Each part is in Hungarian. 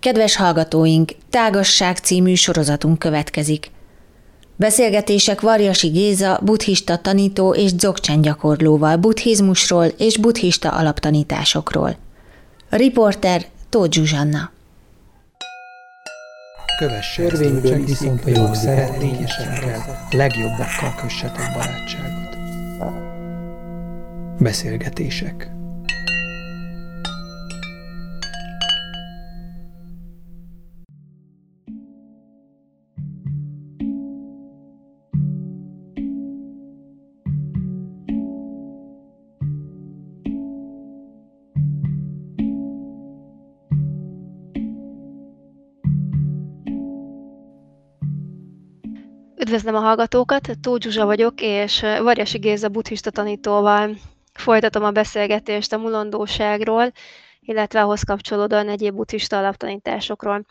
Kedves hallgatóink, Tágasság című sorozatunk következik. Beszélgetések Varjasi Géza, buddhista tanító és dzogchen gyakorlóval buddhizmusról és buddhista alaptanításokról. A riporter Tóth Zsuzsanna. Kövesse Törvényből viszont a jó szeretnényesekkel, legjobbakkal kössetek barátságot. Beszélgetések Üdvözlöm a hallgatókat, Tóth Zsuzsa vagyok, és Varjasi Géza buddhista tanítóval folytatom a beszélgetést a mulandóságról, illetve ahhoz kapcsolódóan egyéb buddhista alaptanításokról.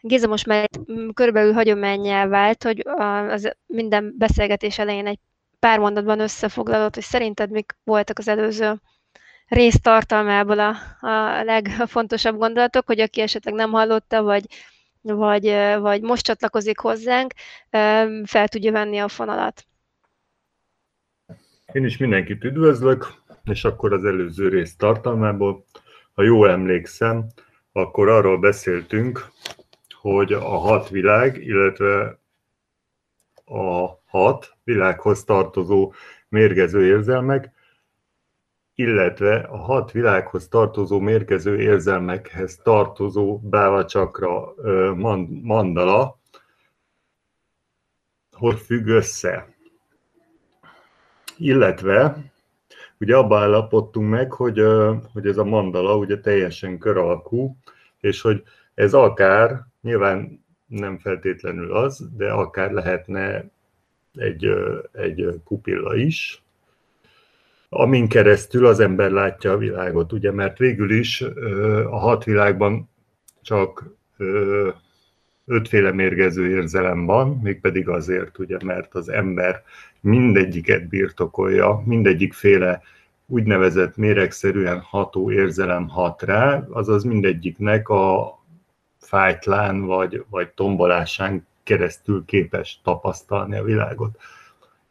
Géza most már körülbelül hagyományjá vált, hogy az minden beszélgetés elején egy pár mondatban összefoglalod, hogy szerinted mik voltak az előző rész tartalmából a, a legfontosabb gondolatok, hogy aki esetleg nem hallotta, vagy vagy, vagy most csatlakozik hozzánk, fel tudja venni a fonalat. Én is mindenkit üdvözlök, és akkor az előző rész tartalmából, ha jól emlékszem, akkor arról beszéltünk, hogy a hat világ, illetve a hat világhoz tartozó mérgező érzelmek illetve a hat világhoz tartozó mérgező érzelmekhez tartozó bávacsakra mandala, hogy függ össze. Illetve ugye abba állapodtunk meg, hogy, hogy ez a mandala ugye teljesen kör alakú, és hogy ez akár, nyilván nem feltétlenül az, de akár lehetne egy, egy pupilla is, amin keresztül az ember látja a világot, ugye, mert végül is a hat világban csak ötféle mérgező érzelem van, mégpedig azért, ugye, mert az ember mindegyiket birtokolja, mindegyik féle úgynevezett méregszerűen ható érzelem hat rá, azaz mindegyiknek a fájtlán vagy, vagy tombolásán keresztül képes tapasztalni a világot.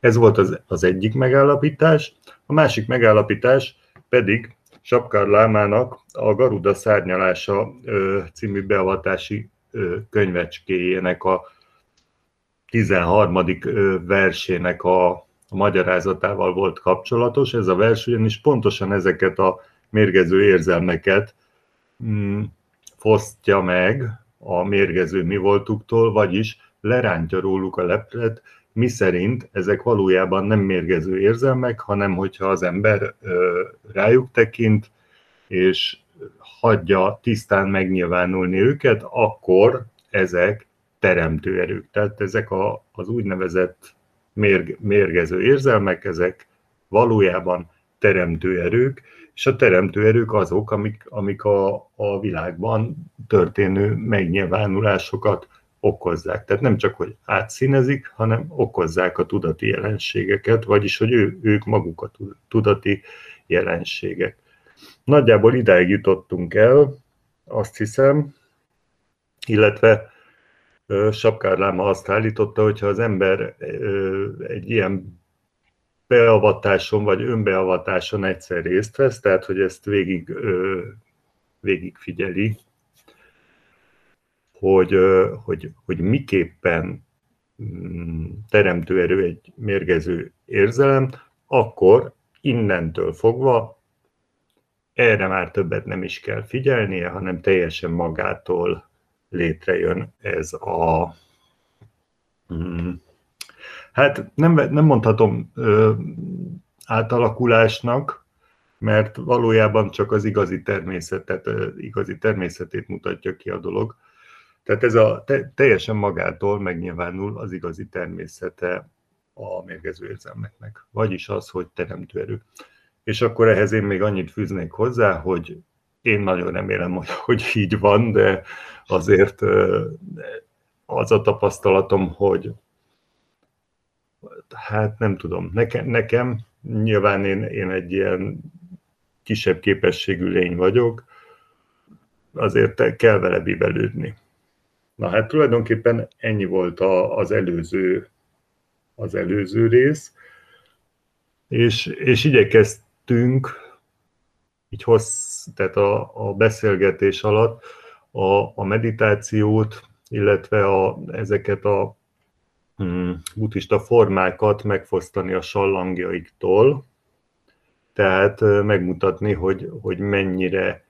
Ez volt az, az egyik megállapítás. A másik megállapítás pedig Sapkár Lámának a Garuda szárnyalása című beavatási könyvecskéjének a 13. versének a, a magyarázatával volt kapcsolatos. Ez a vers ugyanis pontosan ezeket a mérgező érzelmeket mm, fosztja meg a mérgező mi voltuktól, vagyis lerántja róluk a leplet, mi szerint ezek valójában nem mérgező érzelmek, hanem hogyha az ember rájuk tekint, és hagyja tisztán megnyilvánulni őket, akkor ezek teremtő erők. Tehát ezek a, az úgynevezett mérg, mérgező érzelmek, ezek valójában teremtő erők, és a teremtő erők azok, amik, amik a, a világban történő megnyilvánulásokat okozzák. Tehát nem csak, hogy átszínezik, hanem okozzák a tudati jelenségeket, vagyis, hogy ő, ők maguk a tudati jelenségek. Nagyjából idáig jutottunk el, azt hiszem, illetve Sapkár Láma azt állította, hogy ha az ember egy ilyen beavatáson vagy önbeavatáson egyszer részt vesz, tehát hogy ezt végig, végig figyeli, hogy, hogy, hogy miképpen mm, teremtő erő egy mérgező érzelem, akkor innentől fogva erre már többet nem is kell figyelnie, hanem teljesen magától létrejön ez a... Mm, hát nem, nem mondhatom átalakulásnak, mert valójában csak az igazi természetet, igazi természetét mutatja ki a dolog. Tehát ez a te, teljesen magától megnyilvánul az igazi természete a mérgező érzelmeknek, vagyis az, hogy teremtő erő. És akkor ehhez én még annyit fűznék hozzá, hogy én nagyon remélem, hogy, hogy így van, de azért az a tapasztalatom, hogy hát nem tudom, nekem, nekem nyilván én, én egy ilyen kisebb képességű lény vagyok, azért kell vele bibelődni. Na hát tulajdonképpen ennyi volt a, az előző az előző rész, és, és igyekeztünk így hossz, tehát a, a beszélgetés alatt a, a meditációt, illetve a, ezeket a hmm, buddhista formákat megfosztani a sallangjaiktól, tehát megmutatni, hogy, hogy mennyire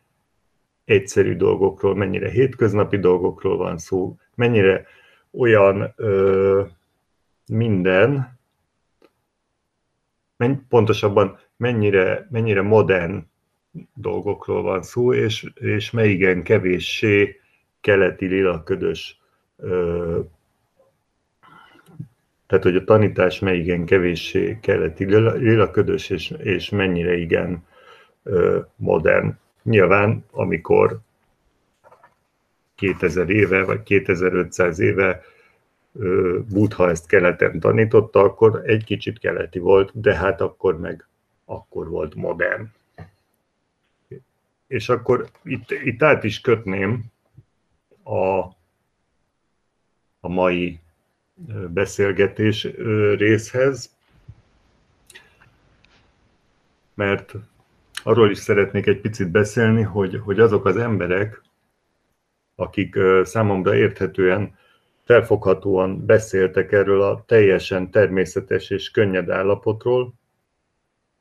egyszerű dolgokról, mennyire hétköznapi dolgokról van szó, mennyire olyan ö, minden, menny, pontosabban mennyire, mennyire modern dolgokról van szó, és, és melyigen kevéssé keleti lélakködös ö, tehát, hogy a tanítás melyigen kevéssé keleti lélaködös, és, és mennyire igen ö, modern. Nyilván, amikor 2000 éve, vagy 2500 éve Buddha ezt keleten tanította, akkor egy kicsit keleti volt, de hát akkor meg akkor volt modern. És akkor itt, itt át is kötném a, a mai beszélgetés részhez, mert arról is szeretnék egy picit beszélni, hogy, hogy azok az emberek, akik számomra érthetően, felfoghatóan beszéltek erről a teljesen természetes és könnyed állapotról,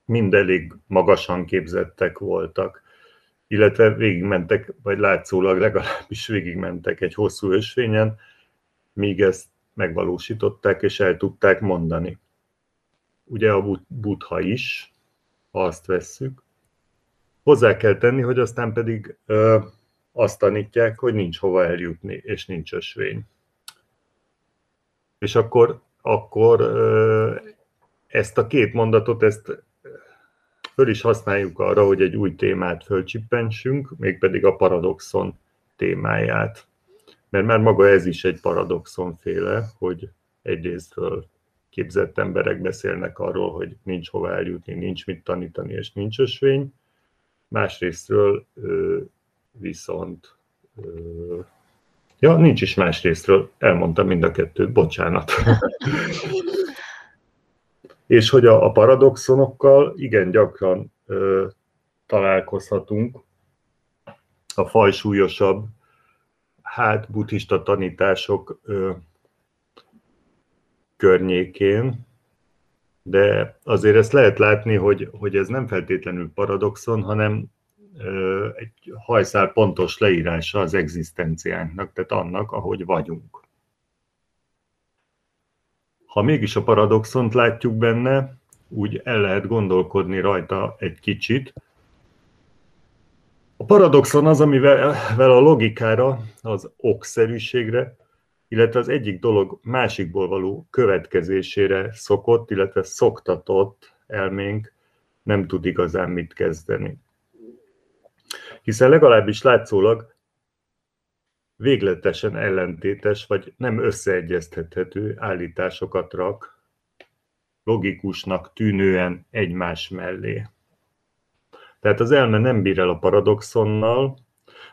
mind elég magasan képzettek voltak, illetve végigmentek, vagy látszólag legalábbis végigmentek egy hosszú ösvényen, míg ezt megvalósították és el tudták mondani. Ugye a buddha is, ha azt vesszük. Hozzá kell tenni, hogy aztán pedig ö, azt tanítják, hogy nincs hova eljutni, és nincs ösvény. És akkor, akkor ö, ezt a két mondatot, ezt föl is használjuk arra, hogy egy új témát fölcsippentsünk, mégpedig a paradoxon témáját mert már maga ez is egy paradoxonféle, hogy egyrésztről képzett emberek beszélnek arról, hogy nincs hova eljutni, nincs mit tanítani, és nincs ösvény, másrésztről viszont Ja, nincs is másrésztről, elmondtam mind a kettőt, bocsánat. és hogy a, a paradoxonokkal igen gyakran ö, találkozhatunk a fajsúlyosabb hát buddhista tanítások ö, környékén, de azért ezt lehet látni, hogy, hogy ez nem feltétlenül paradoxon, hanem ö, egy hajszál pontos leírása az egzisztenciánknak, tehát annak, ahogy vagyunk. Ha mégis a paradoxont látjuk benne, úgy el lehet gondolkodni rajta egy kicsit, a paradoxon az, amivel a logikára, az okszerűségre, illetve az egyik dolog másikból való következésére szokott, illetve szoktatott elménk nem tud igazán mit kezdeni. Hiszen legalábbis látszólag végletesen ellentétes vagy nem összeegyeztethető állításokat rak logikusnak tűnően egymás mellé. Tehát az elme nem bír el a paradoxonnal,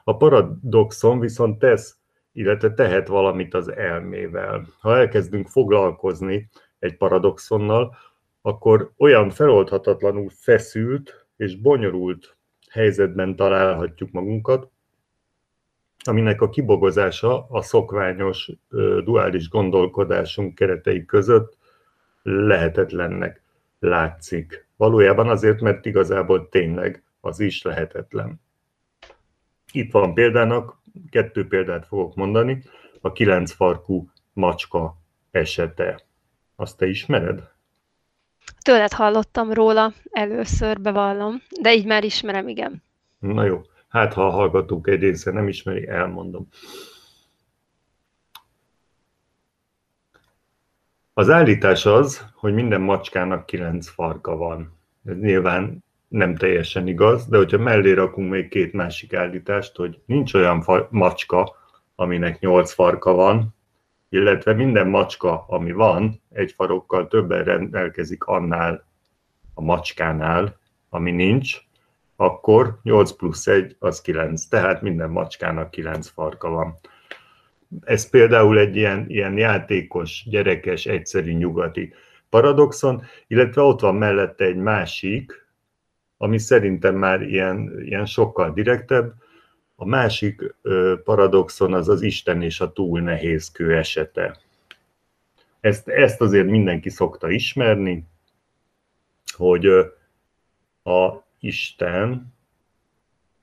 a paradoxon viszont tesz, illetve tehet valamit az elmével. Ha elkezdünk foglalkozni egy paradoxonnal, akkor olyan feloldhatatlanul feszült és bonyolult helyzetben találhatjuk magunkat, aminek a kibogozása a szokványos duális gondolkodásunk keretei között lehetetlennek látszik. Valójában azért, mert igazából tényleg az is lehetetlen. Itt van példának, kettő példát fogok mondani, a kilenc farkú macska esete. Azt te ismered? Tőled hallottam róla, először bevallom, de így már ismerem, igen. Na jó, hát ha a hallgatók egy része nem ismeri, elmondom. Az állítás az, hogy minden macskának kilenc farka van. Ez nyilván nem teljesen igaz, de hogyha mellé rakunk még két másik állítást, hogy nincs olyan macska, aminek nyolc farka van, illetve minden macska, ami van, egy farokkal többen rendelkezik annál a macskánál, ami nincs, akkor 8 plusz 1 az 9, tehát minden macskának 9 farka van. Ez például egy ilyen, ilyen játékos, gyerekes, egyszerű nyugati paradoxon, illetve ott van mellette egy másik, ami szerintem már ilyen, ilyen sokkal direktebb. A másik paradoxon az az Isten és a túl nehézkő esete. Ezt, ezt azért mindenki szokta ismerni, hogy a Isten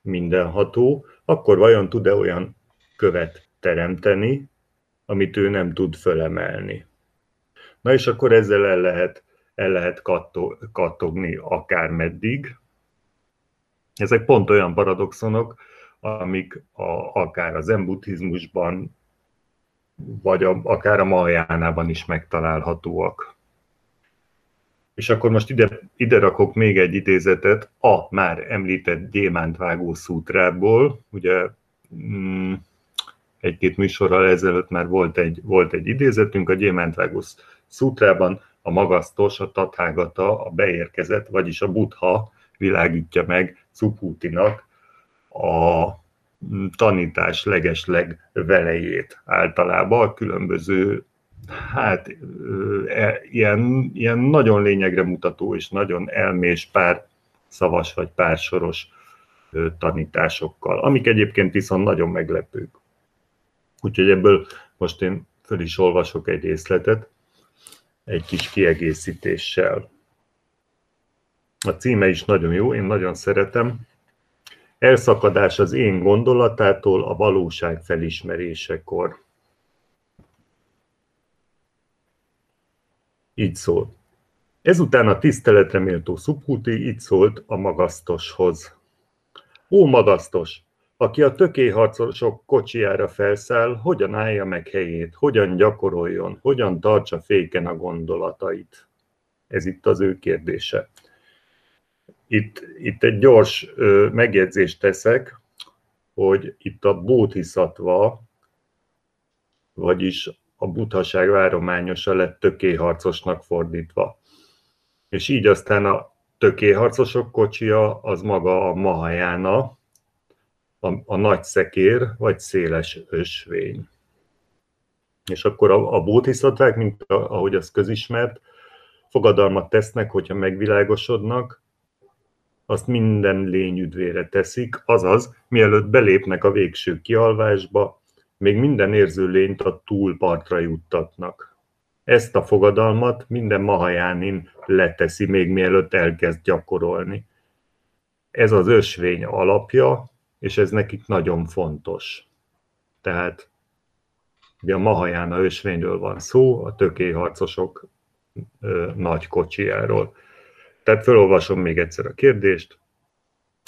mindenható, akkor vajon tud-e olyan követ teremteni, amit ő nem tud fölemelni. Na és akkor ezzel el lehet, el lehet kattogni akármeddig. Ezek pont olyan paradoxonok, amik a, akár az embuddhizmusban, vagy a, akár a Mahajánában is megtalálhatóak. És akkor most ide, ide rakok még egy idézetet a már említett gyémántvágó szútrából. Ugye mm, egy-két műsorral ezelőtt már volt egy, volt egy idézetünk, a gyémántvágó szútrában a magasztos, a tathágata, a beérkezett, vagyis a buddha világítja meg Cuputinak a tanítás legesleg velejét általában a különböző hát e, ilyen, ilyen nagyon lényegre mutató és nagyon elmés pár szavas vagy pár soros tanításokkal, amik egyébként viszont nagyon meglepők. Úgyhogy ebből most én föl is olvasok egy részletet, egy kis kiegészítéssel. A címe is nagyon jó, én nagyon szeretem. Elszakadás az én gondolatától a valóság felismerésekor. Így szól. Ezután a tiszteletre méltó Szubhuti így szólt a magasztoshoz. Ó magasztos, aki a tökéharcosok kocsijára felszáll, hogyan állja meg helyét, hogyan gyakoroljon, hogyan tartsa féken a gondolatait. Ez itt az ő kérdése. Itt, itt egy gyors megjegyzést teszek, hogy itt a bódhiszatva, vagyis a buthaság várományosa lett tökéharcosnak fordítva. És így aztán a tökéharcosok kocsia az maga a mahajána, a, a nagy szekér, vagy széles ösvény. És akkor a, a bódhiszatvák, mint ahogy az közismert, fogadalmat tesznek, hogyha megvilágosodnak, azt minden lényüdvére teszik, azaz, mielőtt belépnek a végső kialvásba, még minden érző lényt a túlpartra juttatnak. Ezt a fogadalmat minden mahajánin leteszi, még mielőtt elkezd gyakorolni. Ez az ösvény alapja, és ez nekik nagyon fontos. Tehát ugye a Mahajána ösvényről van szó, a tökéharcosok ö, nagy kocsijáról. Tehát felolvasom még egyszer a kérdést.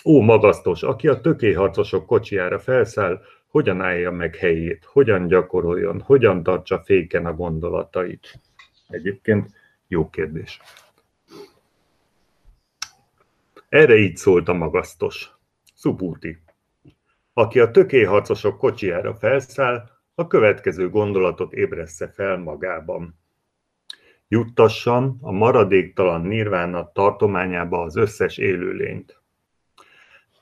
Ó, magasztos, aki a tökéharcosok kocsijára felszáll, hogyan állja meg helyét, hogyan gyakoroljon, hogyan tartsa féken a gondolatait. Egyébként jó kérdés. Erre így szólt a magasztos. Szupúti. Aki a tökéharcosok kocsijára felszáll, a következő gondolatot ébressze fel magában. Juttassam a maradéktalan nirvána tartományába az összes élőlényt.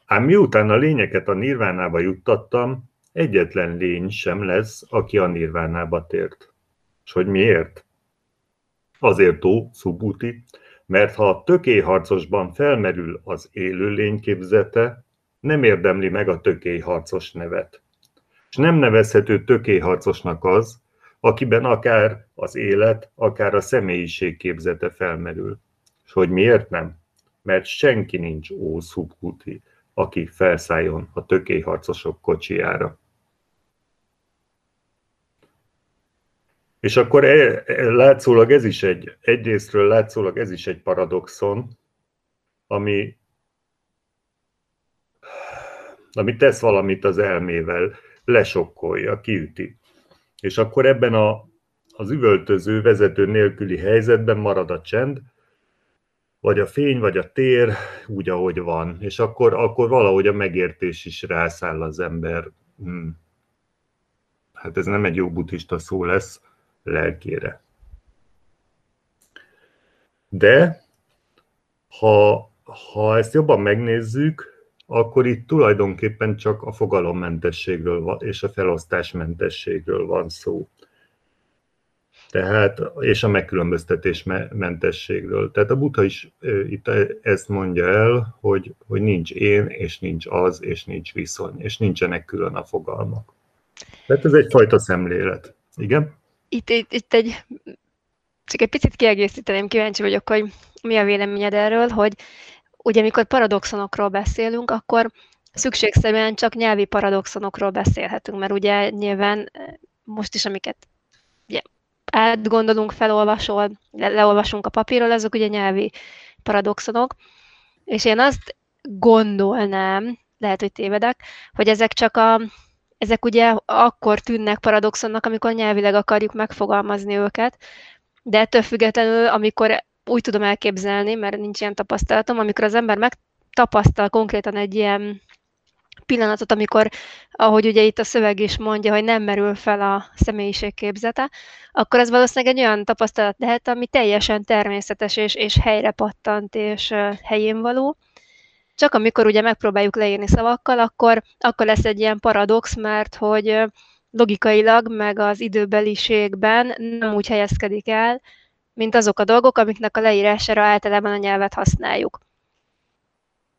Ám miután a lényeket a nirvánába juttattam, egyetlen lény sem lesz, aki a nirvánába tért. És hogy miért? Azért ó, Szubuti, mert ha a tökéharcosban felmerül az élőlény képzete, nem érdemli meg a tökélyharcos nevet. És nem nevezhető tökélyharcosnak az, akiben akár az élet, akár a személyiség képzete felmerül. És hogy miért nem? Mert senki nincs ó Szubhuti, aki felszálljon a tökélyharcosok kocsijára. És akkor e, e, látszólag ez is egy, egyrésztről látszólag ez is egy paradoxon, ami ami tesz valamit az elmével, lesokkolja, kiüti. És akkor ebben a, az üvöltöző vezető nélküli helyzetben marad a csend, vagy a fény, vagy a tér, úgy, ahogy van. És akkor, akkor valahogy a megértés is rászáll az ember. Hmm. Hát ez nem egy jó buddhista szó lesz lelkére. De ha, ha ezt jobban megnézzük, akkor itt tulajdonképpen csak a fogalommentességről és a felosztásmentességről van szó. Tehát, és a megkülönböztetés mentességről. Tehát a Buddha is itt ezt mondja el, hogy, hogy nincs én, és nincs az, és nincs viszony, és nincsenek külön a fogalmak. Tehát ez egyfajta szemlélet. Igen? Itt, itt, itt egy, csak egy picit kiegészíteném, kíváncsi vagyok, hogy mi a véleményed erről, hogy ugye amikor paradoxonokról beszélünk, akkor szükségszerűen csak nyelvi paradoxonokról beszélhetünk, mert ugye nyilván most is, amiket ugye, átgondolunk, felolvasol, le, leolvasunk a papírról, azok ugye nyelvi paradoxonok, és én azt gondolnám, lehet, hogy tévedek, hogy ezek csak a, ezek ugye akkor tűnnek paradoxonnak, amikor nyelvileg akarjuk megfogalmazni őket, de ettől függetlenül, amikor úgy tudom elképzelni, mert nincs ilyen tapasztalatom, amikor az ember megtapasztal konkrétan egy ilyen pillanatot, amikor, ahogy ugye itt a szöveg is mondja, hogy nem merül fel a személyiség képzete, akkor az valószínűleg egy olyan tapasztalat lehet, ami teljesen természetes és, és helyre pattant és helyén való. Csak amikor ugye megpróbáljuk leírni szavakkal, akkor, akkor lesz egy ilyen paradox, mert hogy logikailag, meg az időbeliségben nem úgy helyezkedik el, mint azok a dolgok, amiknek a leírására általában a nyelvet használjuk.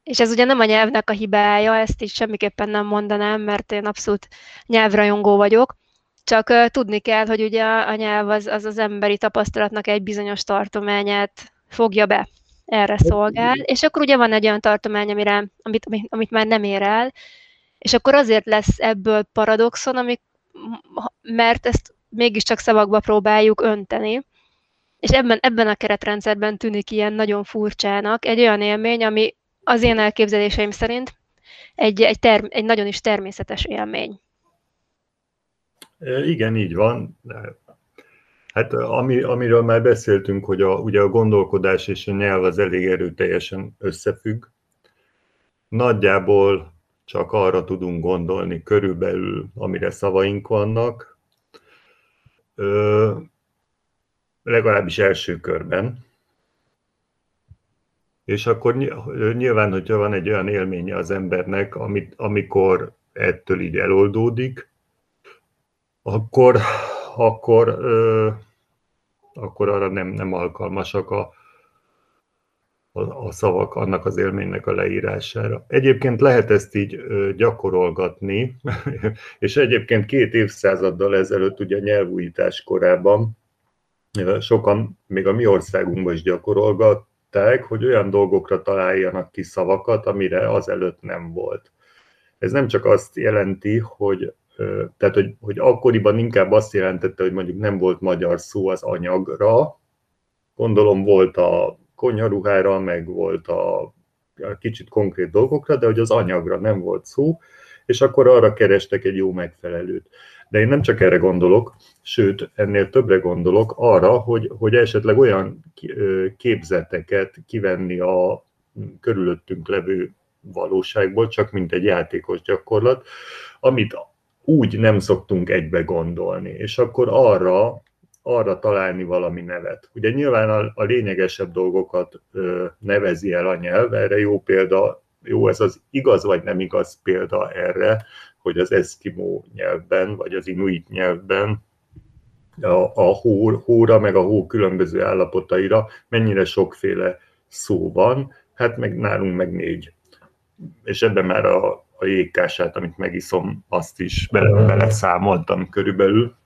És ez ugye nem a nyelvnek a hibája, ezt is semmiképpen nem mondanám, mert én abszolút nyelvrajongó vagyok, csak uh, tudni kell, hogy ugye a, a nyelv az, az az emberi tapasztalatnak egy bizonyos tartományát fogja be, erre szolgál, és akkor ugye van egy olyan tartomány, amire, amit, amit már nem ér el, és akkor azért lesz ebből paradoxon, amik, mert ezt mégiscsak szavakba próbáljuk önteni, és ebben, ebben a keretrendszerben tűnik ilyen nagyon furcsának egy olyan élmény, ami az én elképzeléseim szerint egy, egy, term, egy nagyon is természetes élmény. Igen, így van. Hát ami, amiről már beszéltünk, hogy a, ugye a gondolkodás és a nyelv az elég erőteljesen összefügg. Nagyjából csak arra tudunk gondolni körülbelül, amire szavaink vannak. Ö, legalábbis első körben. És akkor nyilván, hogyha van egy olyan élménye az embernek, amit, amikor ettől így eloldódik, akkor, akkor, ö, akkor arra nem, nem alkalmasak a, a, a szavak annak az élménynek a leírására. Egyébként lehet ezt így ö, gyakorolgatni, és egyébként két évszázaddal ezelőtt, ugye nyelvújítás korában, sokan még a mi országunkban is gyakorolgatták, hogy olyan dolgokra találjanak ki szavakat, amire azelőtt nem volt. Ez nem csak azt jelenti, hogy tehát, hogy, hogy akkoriban inkább azt jelentette, hogy mondjuk nem volt magyar szó az anyagra, gondolom volt a konyharuhára, meg volt a, a kicsit konkrét dolgokra, de hogy az anyagra nem volt szó, és akkor arra kerestek egy jó megfelelőt. De én nem csak erre gondolok, sőt, ennél többre gondolok arra, hogy, hogy esetleg olyan képzeteket kivenni a körülöttünk levő valóságból, csak mint egy játékos gyakorlat, amit úgy nem szoktunk egybe gondolni, és akkor arra, arra találni valami nevet. Ugye nyilván a, a lényegesebb dolgokat ö, nevezi el a nyelv, erre jó példa, jó ez az igaz vagy nem igaz példa erre, hogy az eszkimó nyelvben, vagy az inuit nyelvben a, a hó, hóra, meg a hó különböző állapotaira mennyire sokféle szó van, hát meg nálunk meg négy. És ebben már a, a jégkását, amit megiszom, azt is bele, bele számoltam körülbelül.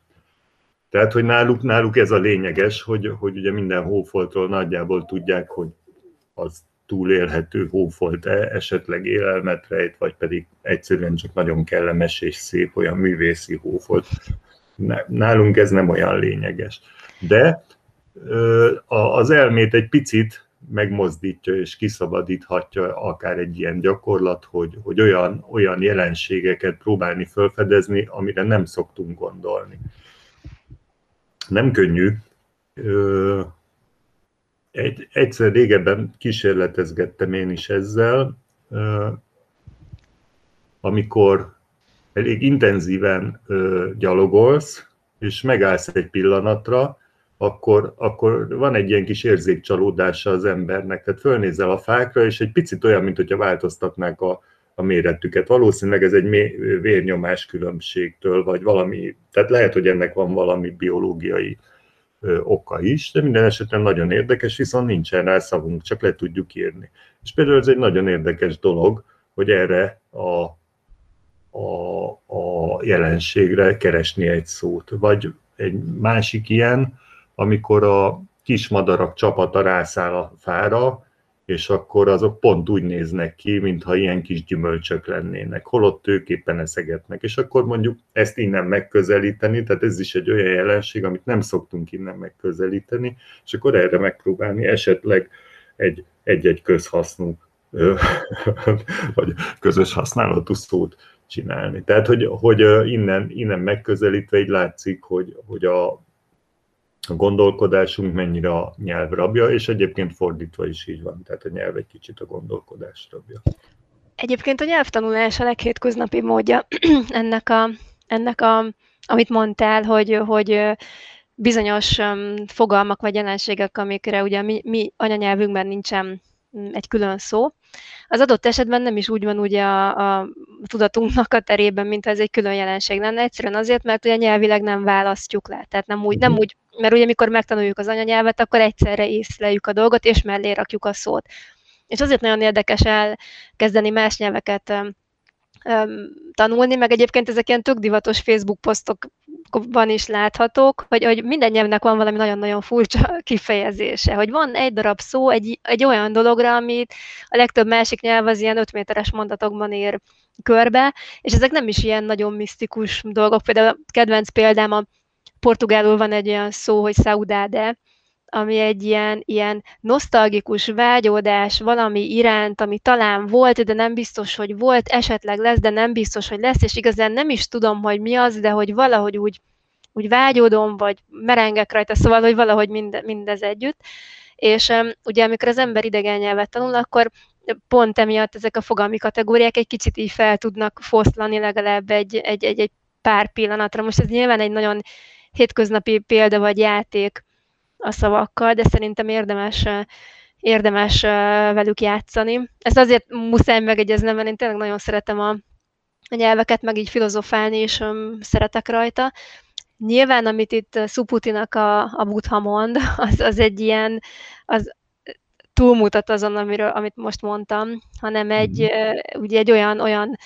Tehát, hogy náluk, náluk ez a lényeges, hogy, hogy ugye minden hófoltról nagyjából tudják, hogy az túlélhető hófolt-e, esetleg élelmet rejt, vagy pedig egyszerűen csak nagyon kellemes és szép olyan művészi hófolt. Nálunk ez nem olyan lényeges. De az elmét egy picit megmozdítja és kiszabadíthatja akár egy ilyen gyakorlat, hogy, hogy olyan, olyan jelenségeket próbálni felfedezni, amire nem szoktunk gondolni. Nem könnyű, egy, egyszer régebben kísérletezgettem én is ezzel, amikor elég intenzíven gyalogolsz, és megállsz egy pillanatra, akkor, akkor van egy ilyen kis érzékcsalódása az embernek. Tehát fölnézel a fákra, és egy picit olyan, mint hogyha változtatnák a, a méretüket. Valószínűleg ez egy vérnyomás különbségtől, vagy valami, tehát lehet, hogy ennek van valami biológiai oka is, de minden esetben nagyon érdekes, viszont nincsen rá szavunk, csak le tudjuk írni. És például ez egy nagyon érdekes dolog, hogy erre a, a, a jelenségre keresni egy szót. Vagy egy másik ilyen, amikor a kis madarak csapata rászáll a fára, és akkor azok pont úgy néznek ki, mintha ilyen kis gyümölcsök lennének, holott ők éppen eszegetnek. És akkor mondjuk ezt innen megközelíteni, tehát ez is egy olyan jelenség, amit nem szoktunk innen megközelíteni, és akkor erre megpróbálni esetleg egy, egy-egy közhasznú vagy közös használatú szót csinálni. Tehát, hogy, hogy innen, innen megközelítve így látszik, hogy, hogy a a gondolkodásunk mennyire a nyelv rabja, és egyébként fordítva is így van, tehát a nyelv egy kicsit a gondolkodás rabja. Egyébként a nyelvtanulás a leghétköznapi módja ennek a, ennek a amit mondtál, hogy, hogy bizonyos fogalmak vagy jelenségek, amikre ugye mi, mi anyanyelvünkben nincsen egy külön szó. Az adott esetben nem is úgy van ugye a, a tudatunknak a terében, mint ez egy külön jelenség lenne, egyszerűen azért, mert ugye nyelvileg nem választjuk le, tehát nem úgy, nem mhm. úgy mert ugye amikor megtanuljuk az anyanyelvet, akkor egyszerre észleljük a dolgot, és mellé rakjuk a szót. És azért nagyon érdekes elkezdeni más nyelveket tanulni, meg egyébként ezek ilyen tök divatos Facebook posztokban is láthatók, hogy, hogy minden nyelvnek van valami nagyon-nagyon furcsa kifejezése, hogy van egy darab szó egy, egy olyan dologra, amit a legtöbb másik nyelv az ilyen 5 méteres mondatokban ér körbe, és ezek nem is ilyen nagyon misztikus dolgok. Például kedvenc példám a portugálul van egy olyan szó, hogy saudade, ami egy ilyen, ilyen nosztalgikus vágyódás valami iránt, ami talán volt, de nem biztos, hogy volt, esetleg lesz, de nem biztos, hogy lesz, és igazán nem is tudom, hogy mi az, de hogy valahogy úgy, úgy vágyódom, vagy merengek rajta, szóval, hogy valahogy minde, mindez együtt. És um, ugye, amikor az ember idegen nyelvet tanul, akkor pont emiatt ezek a fogalmi kategóriák egy kicsit így fel tudnak foszlani legalább egy, egy, egy, egy pár pillanatra. Most ez nyilván egy nagyon hétköznapi példa vagy játék a szavakkal, de szerintem érdemes érdemes velük játszani. Ezt azért muszáj megegyeznem, mert én tényleg nagyon szeretem a, a nyelveket, meg így filozofálni, és szeretek rajta. Nyilván, amit itt Szuputinak a, a Buddha mond, az, az egy ilyen, az túlmutat azon, amiről, amit most mondtam, hanem egy, mhm. ugye egy olyan, olyan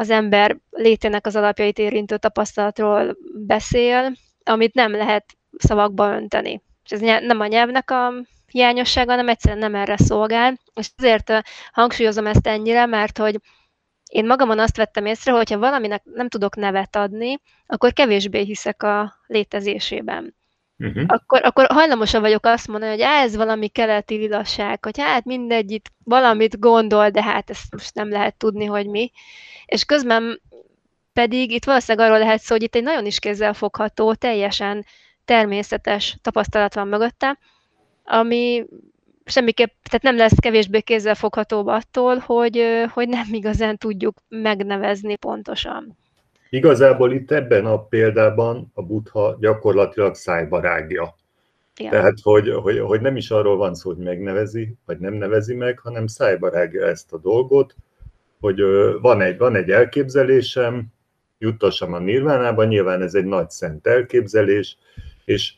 az ember létének az alapjait érintő tapasztalatról beszél, amit nem lehet szavakba önteni. És ez nem a nyelvnek a hiányossága, hanem egyszerűen nem erre szolgál. És azért hangsúlyozom ezt ennyire, mert hogy én magamon azt vettem észre, hogy ha valaminek nem tudok nevet adni, akkor kevésbé hiszek a létezésében. Uh-huh. Akkor, akkor hajlamosan vagyok azt mondani, hogy ez valami keleti lilasság, hogy hát mindegy, itt valamit gondol, de hát ezt most nem lehet tudni, hogy mi. És közben pedig itt valószínűleg arról lehet szó, hogy itt egy nagyon is kézzelfogható, teljesen természetes tapasztalat van mögötte, ami semmiképp, tehát nem lesz kevésbé kézzelfoghatóbb attól, hogy, hogy nem igazán tudjuk megnevezni pontosan. Igazából itt ebben a példában a buddha gyakorlatilag szájba rágja. Igen. Tehát, hogy, hogy, hogy nem is arról van szó, hogy megnevezi, vagy nem nevezi meg, hanem szájba rágja ezt a dolgot, hogy van egy, van egy elképzelésem, juttassam a nirvánába, nyilván ez egy nagy szent elképzelés, és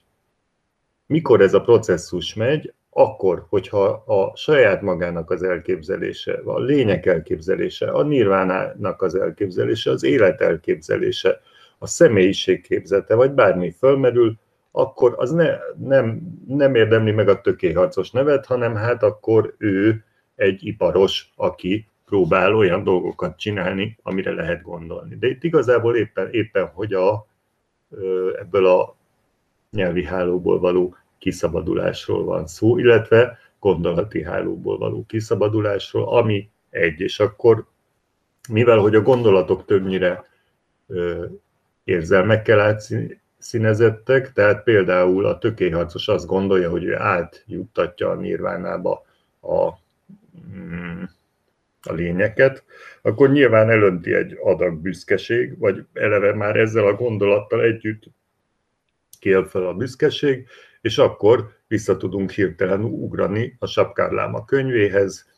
mikor ez a processzus megy, akkor, hogyha a saját magának az elképzelése, a lények elképzelése, a nirvánának az elképzelése, az élet elképzelése, a személyiség képzete, vagy bármi fölmerül, akkor az ne, nem, nem érdemli meg a tökéharcos nevet, hanem hát akkor ő egy iparos, aki próbál olyan dolgokat csinálni, amire lehet gondolni. De itt igazából éppen, éppen hogy a, ebből a nyelvi hálóból való kiszabadulásról van szó, illetve gondolati hálóból való kiszabadulásról, ami egy, és akkor mivel hogy a gondolatok többnyire ö, érzelmekkel átszínezettek, tehát például a tökéharcos azt gondolja, hogy ő átjuttatja a nirvánába a, mm, a lényeket, akkor nyilván elönti egy adag büszkeség, vagy eleve már ezzel a gondolattal együtt kél fel a büszkeség, és akkor vissza tudunk hirtelen ugrani a Sapkárláma könyvéhez,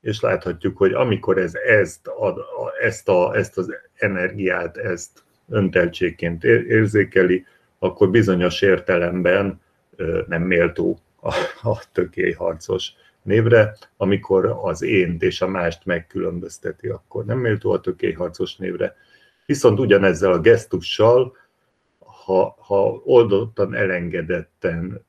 és láthatjuk, hogy amikor ez ezt, ad, ezt, a, ezt az energiát, ezt önteltségként érzékeli, akkor bizonyos értelemben nem méltó a, a tökélyharcos névre, amikor az ént és a mást megkülönbözteti, akkor nem méltó a tökélyharcos névre. Viszont ugyanezzel a gesztussal, ha, ha oldottan, elengedetten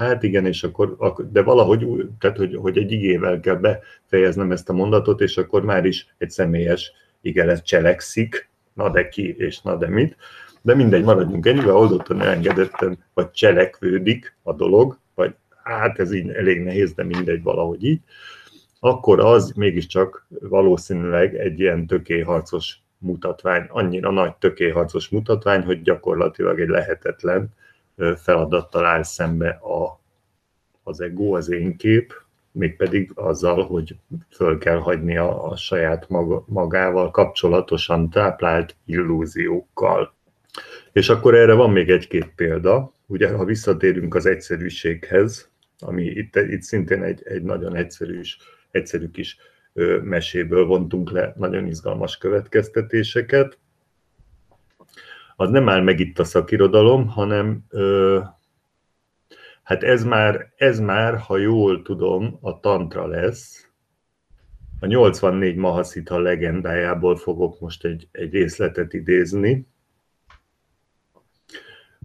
Hát igen, és akkor, de valahogy, tehát hogy, hogy egy igével kell befejeznem ezt a mondatot, és akkor már is egy személyes igelet cselekszik, na de ki, és na de mit. De mindegy, maradjunk ennyivel, oldottan elengedetten, vagy cselekvődik a dolog, vagy hát ez így elég nehéz, de mindegy, valahogy így, akkor az mégiscsak valószínűleg egy ilyen tökélyharcos mutatvány, annyira nagy tökélyharcos mutatvány, hogy gyakorlatilag egy lehetetlen feladattal áll szembe a, az ego, az én kép, mégpedig azzal, hogy föl kell hagyni a, a saját maga, magával kapcsolatosan táplált illúziókkal. És akkor erre van még egy-két példa. Ugye, ha visszatérünk az egyszerűséghez, ami itt, itt szintén egy, egy nagyon egyszerű, egyszerű kis meséből vontunk le nagyon izgalmas következtetéseket, az nem áll meg itt a szakirodalom, hanem hát ez már, ez már, ha jól tudom, a tantra lesz. A 84 Mahaszita legendájából fogok most egy, egy részletet idézni.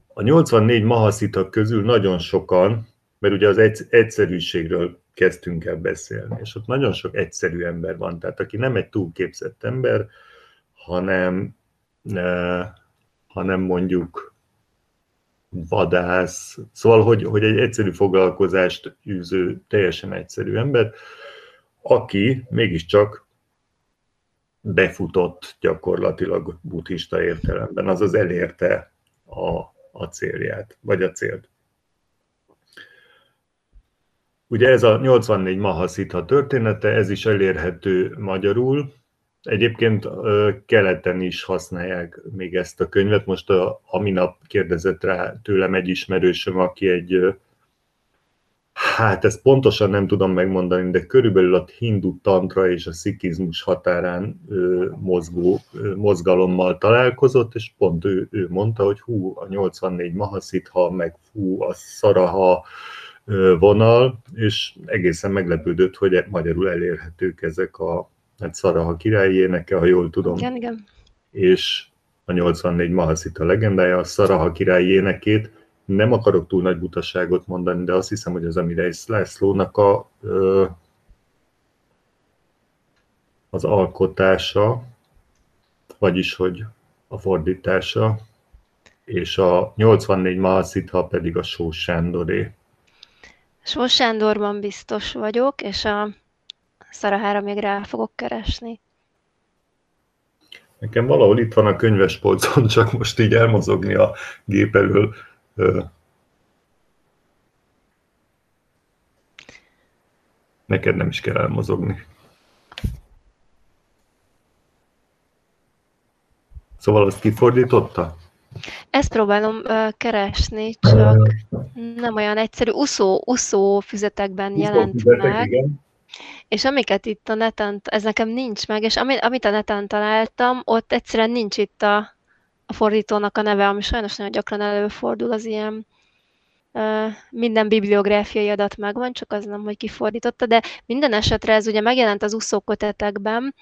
A 84 Mahaszita közül nagyon sokan, mert ugye az egyszerűségről kezdtünk el beszélni, és ott nagyon sok egyszerű ember van, tehát aki nem egy túlképzett ember, hanem hanem mondjuk vadász, szóval, hogy, hogy egy egyszerű foglalkozást űző, teljesen egyszerű ember, aki mégiscsak befutott gyakorlatilag buddhista értelemben, azaz elérte a, a célját, vagy a célt. Ugye ez a 84 Mahaszitha története, ez is elérhető magyarul, Egyébként keleten is használják még ezt a könyvet. Most a, a minap kérdezett rá tőlem egy ismerősöm, aki egy, hát ezt pontosan nem tudom megmondani, de körülbelül a hindu tantra és a szikizmus határán mozgó mozgalommal találkozott, és pont ő, ő mondta, hogy hú, a 84 mahaszitha, meg hú, a szaraha vonal, és egészen meglepődött, hogy magyarul elérhetők ezek a hát Szaraha királyi éneke, ha jól tudom. Igen, igen. És a 84 Mahaszita legendája, a Szaraha királyi énekét nem akarok túl nagy butaságot mondani, de azt hiszem, hogy az Amire Lászlónak a, az alkotása, vagyis hogy a fordítása, és a 84 Mahaszitha pedig a Sós Sándoré. Sós Sándorban biztos vagyok, és a Szarahára még rá fogok keresni. Nekem valahol itt van a könyvespolcon, csak most így elmozogni a gép elől. Neked nem is kell elmozogni. Szóval azt kifordította? Ezt próbálom uh, keresni, csak nem olyan egyszerű. Uszó, uszó füzetekben jelent füzetek, meg. Igen. És amiket itt a neten, ez nekem nincs meg, és amit, amit a neten találtam, ott egyszerűen nincs itt a, a fordítónak a neve, ami sajnos nagyon gyakran előfordul az ilyen uh, minden bibliográfiai adat megvan, csak az nem, hogy kifordította, de minden esetre ez ugye megjelent az úszókötetekben,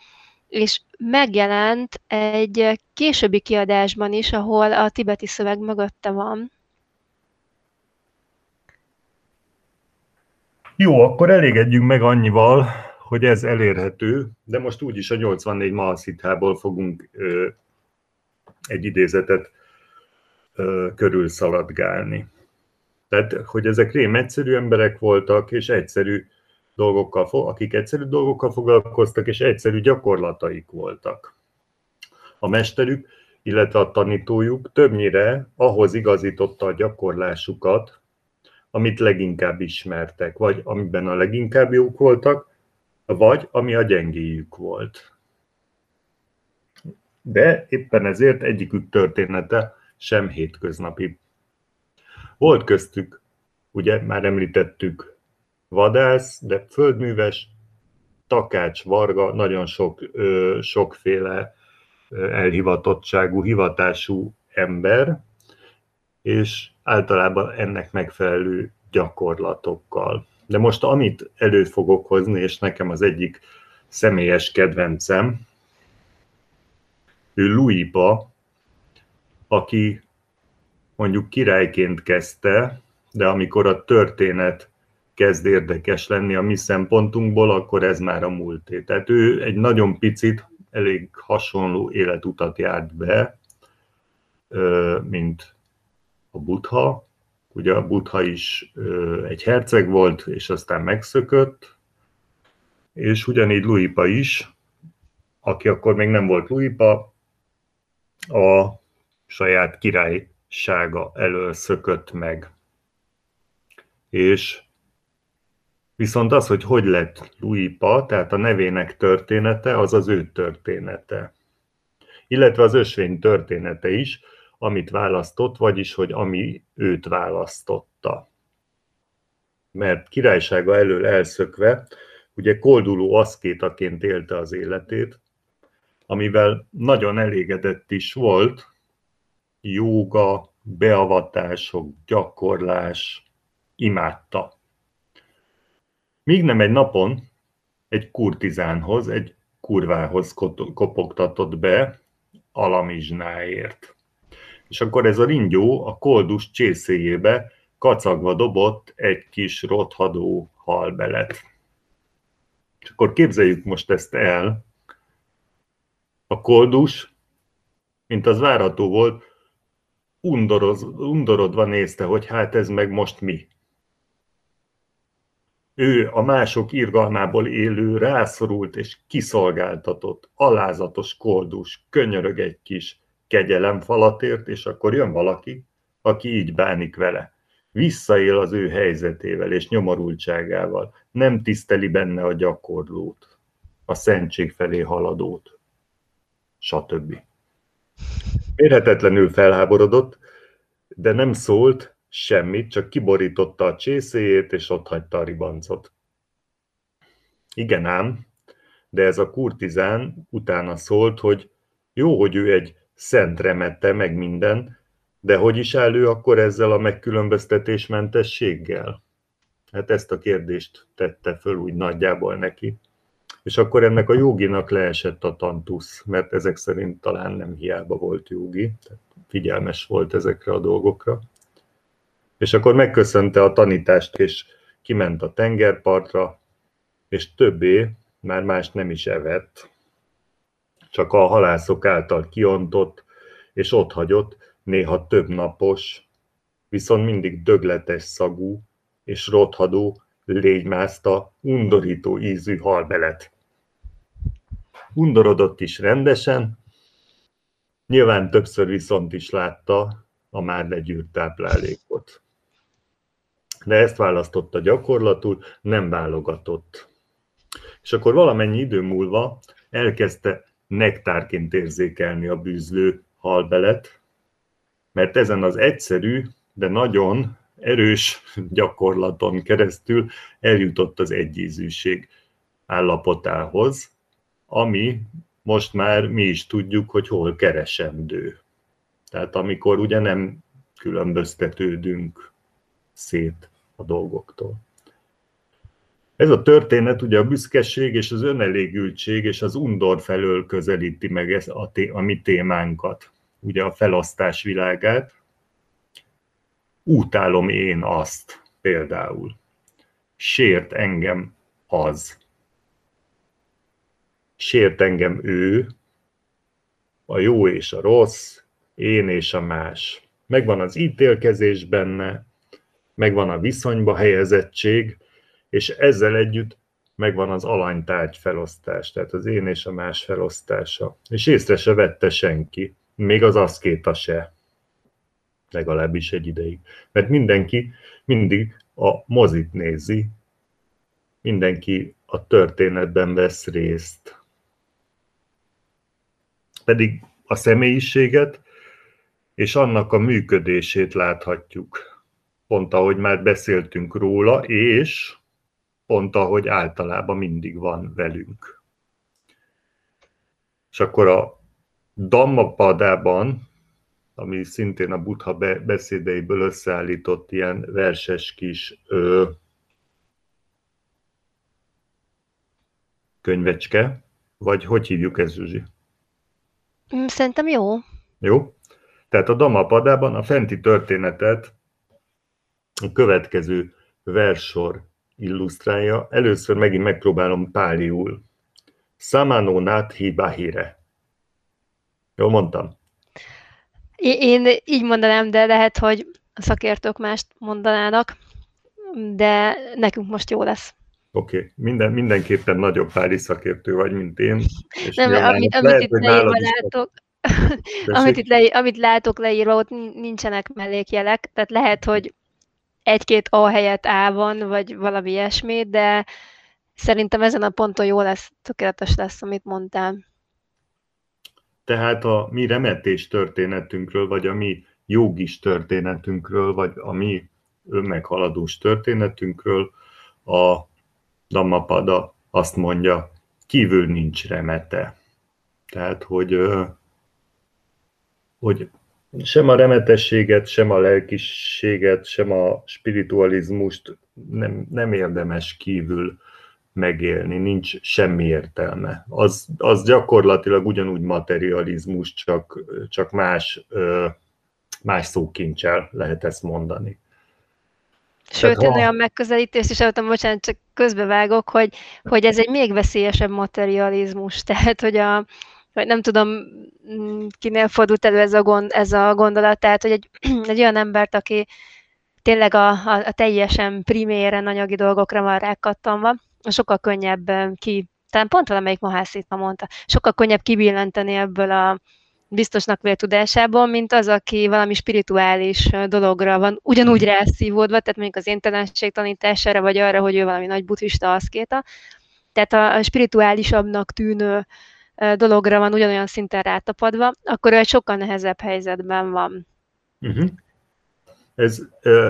és megjelent egy későbbi kiadásban is, ahol a tibeti szöveg mögötte van, Jó, akkor elégedjünk meg annyival, hogy ez elérhető, de most úgyis a 84 Mahaszithából fogunk ö, egy idézetet ö, körül szaladgálni. Tehát, hogy ezek rém egyszerű emberek voltak, és egyszerű dolgokkal, akik egyszerű dolgokkal foglalkoztak, és egyszerű gyakorlataik voltak. A mesterük, illetve a tanítójuk többnyire ahhoz igazította a gyakorlásukat, amit leginkább ismertek, vagy amiben a leginkább jók voltak, vagy ami a gyengéjük volt. De éppen ezért egyikük története sem hétköznapi. Volt köztük, ugye már említettük vadász, de földműves, takács, varga, nagyon sok, ö, sokféle elhivatottságú, hivatású ember, és általában ennek megfelelő gyakorlatokkal. De most amit elő fogok hozni, és nekem az egyik személyes kedvencem, ő Louis-ba, aki mondjuk királyként kezdte, de amikor a történet kezd érdekes lenni a mi szempontunkból, akkor ez már a múlté. Tehát ő egy nagyon picit, elég hasonló életutat járt be, mint a Buddha. Ugye a Buddha is egy herceg volt, és aztán megszökött, és ugyanígy Luipa is, aki akkor még nem volt Luipa, a saját királysága elől szökött meg. És viszont az, hogy hogy lett Luipa, tehát a nevének története, az az ő története. Illetve az ösvény története is, amit választott, vagyis, hogy ami őt választotta. Mert királysága elől elszökve, ugye kolduló aszkétaként élte az életét, amivel nagyon elégedett is volt, jóga, beavatások, gyakorlás, imádta. Míg nem egy napon egy kurtizánhoz, egy kurvához kopogtatott be alamizsnáért. És akkor ez a ringyó a koldus csészéjébe kacagva dobott egy kis rothadó halbelet. És akkor képzeljük most ezt el. A koldus, mint az várható volt, undorodva nézte, hogy hát ez meg most mi. Ő a mások irgalmából élő, rászorult és kiszolgáltatott, alázatos koldus, könyörög egy kis kegyelemfalatért, és akkor jön valaki, aki így bánik vele. Visszaél az ő helyzetével és nyomorultságával, nem tiszteli benne a gyakorlót, a szentség felé haladót, stb. Érhetetlenül felháborodott, de nem szólt semmit, csak kiborította a csészéjét, és ott hagyta a ribancot. Igen ám, de ez a kurtizán utána szólt, hogy jó, hogy ő egy szent remete, meg minden, de hogy is áll ő akkor ezzel a megkülönböztetésmentességgel? Hát ezt a kérdést tette föl úgy nagyjából neki. És akkor ennek a joginak leesett a tantusz, mert ezek szerint talán nem hiába volt jogi, tehát figyelmes volt ezekre a dolgokra. És akkor megköszönte a tanítást, és kiment a tengerpartra, és többé már más nem is evett, csak a halászok által kiontott és ott hagyott, néha több napos, viszont mindig dögletes szagú és rothadó, légymászta, undorító ízű halbelet. Undorodott is rendesen, nyilván többször viszont is látta a már legyűrt táplálékot. De ezt választotta gyakorlatul, nem válogatott. És akkor valamennyi idő múlva elkezdte nektárként érzékelni a bűzlő halbelet, mert ezen az egyszerű, de nagyon erős gyakorlaton keresztül eljutott az egyízűség állapotához, ami most már mi is tudjuk, hogy hol keresendő. Tehát amikor ugye nem különböztetődünk szét a dolgoktól. Ez a történet ugye a büszkeség és az önelégültség és az undor felől közelíti meg ez a, té- a mi témánkat, ugye a felosztás világát. Útálom én azt például. Sért engem az. Sért engem ő, a jó és a rossz, én és a más. Megvan az ítélkezés benne, megvan a viszonyba helyezettség, és ezzel együtt megvan az alanytárgy felosztás, tehát az én és a más felosztása. És észre se vette senki, még az aszkéta se, legalábbis egy ideig. Mert mindenki mindig a mozit nézi, mindenki a történetben vesz részt. Pedig a személyiséget és annak a működését láthatjuk. Pont ahogy már beszéltünk róla, és pont ahogy általában mindig van velünk. És akkor a Dhammapadában, ami szintén a Buddha beszédeiből összeállított ilyen verses kis ö, könyvecske, vagy hogy hívjuk ezt, Zsuzsi? Szerintem jó. Jó. Tehát a Dhammapadában a fenti történetet a következő versor illusztrálja. Először megint megpróbálom páliul. Samano Nathi Bahire. Jól mondtam? Én így mondanám, de lehet, hogy a szakértők mást mondanának, de nekünk most jó lesz. Oké, okay. Minden, mindenképpen nagyobb pári szakértő vagy, mint én. És Nem, amit, amit itt leírva látok, amit itt le, amit látok leírva, ott nincsenek mellékjelek, tehát lehet, hogy egy-két A helyett A van, vagy valami ilyesmi, de szerintem ezen a ponton jó lesz, tökéletes lesz, amit mondtál. Tehát a mi remetés történetünkről, vagy a mi jogis történetünkről, vagy a mi önmeghaladós történetünkről a Dhammapada azt mondja, kívül nincs remete. Tehát, hogy, hogy sem a remetességet, sem a lelkiséget, sem a spiritualizmust nem, nem érdemes kívül megélni, nincs semmi értelme. Az, az gyakorlatilag ugyanúgy materializmus, csak, csak más, más szókincsel lehet ezt mondani. Sőt, én olyan megközelítést is adtam, bocsánat, csak közbevágok, hogy, hogy ez egy még veszélyesebb materializmus, tehát, hogy a, vagy nem tudom, mm, kinél fordult elő ez a, gond, ez a gondolat, tehát, hogy egy, egy olyan embert, aki tényleg a, a, a teljesen priméren anyagi dolgokra van rákattanva, sokkal könnyebb ki, talán pont valamelyik Mahászít ma mondta, sokkal könnyebb kibillenteni ebből a biztosnak vélt tudásából, mint az, aki valami spirituális dologra van ugyanúgy rászívódva, tehát mondjuk az éntelenség tanítására, vagy arra, hogy ő valami nagy buddhista aszkéta. Tehát a, a spirituálisabbnak tűnő dologra van ugyanolyan szinten rátapadva, akkor ő egy sokkal nehezebb helyzetben van. Uh-huh. Ez,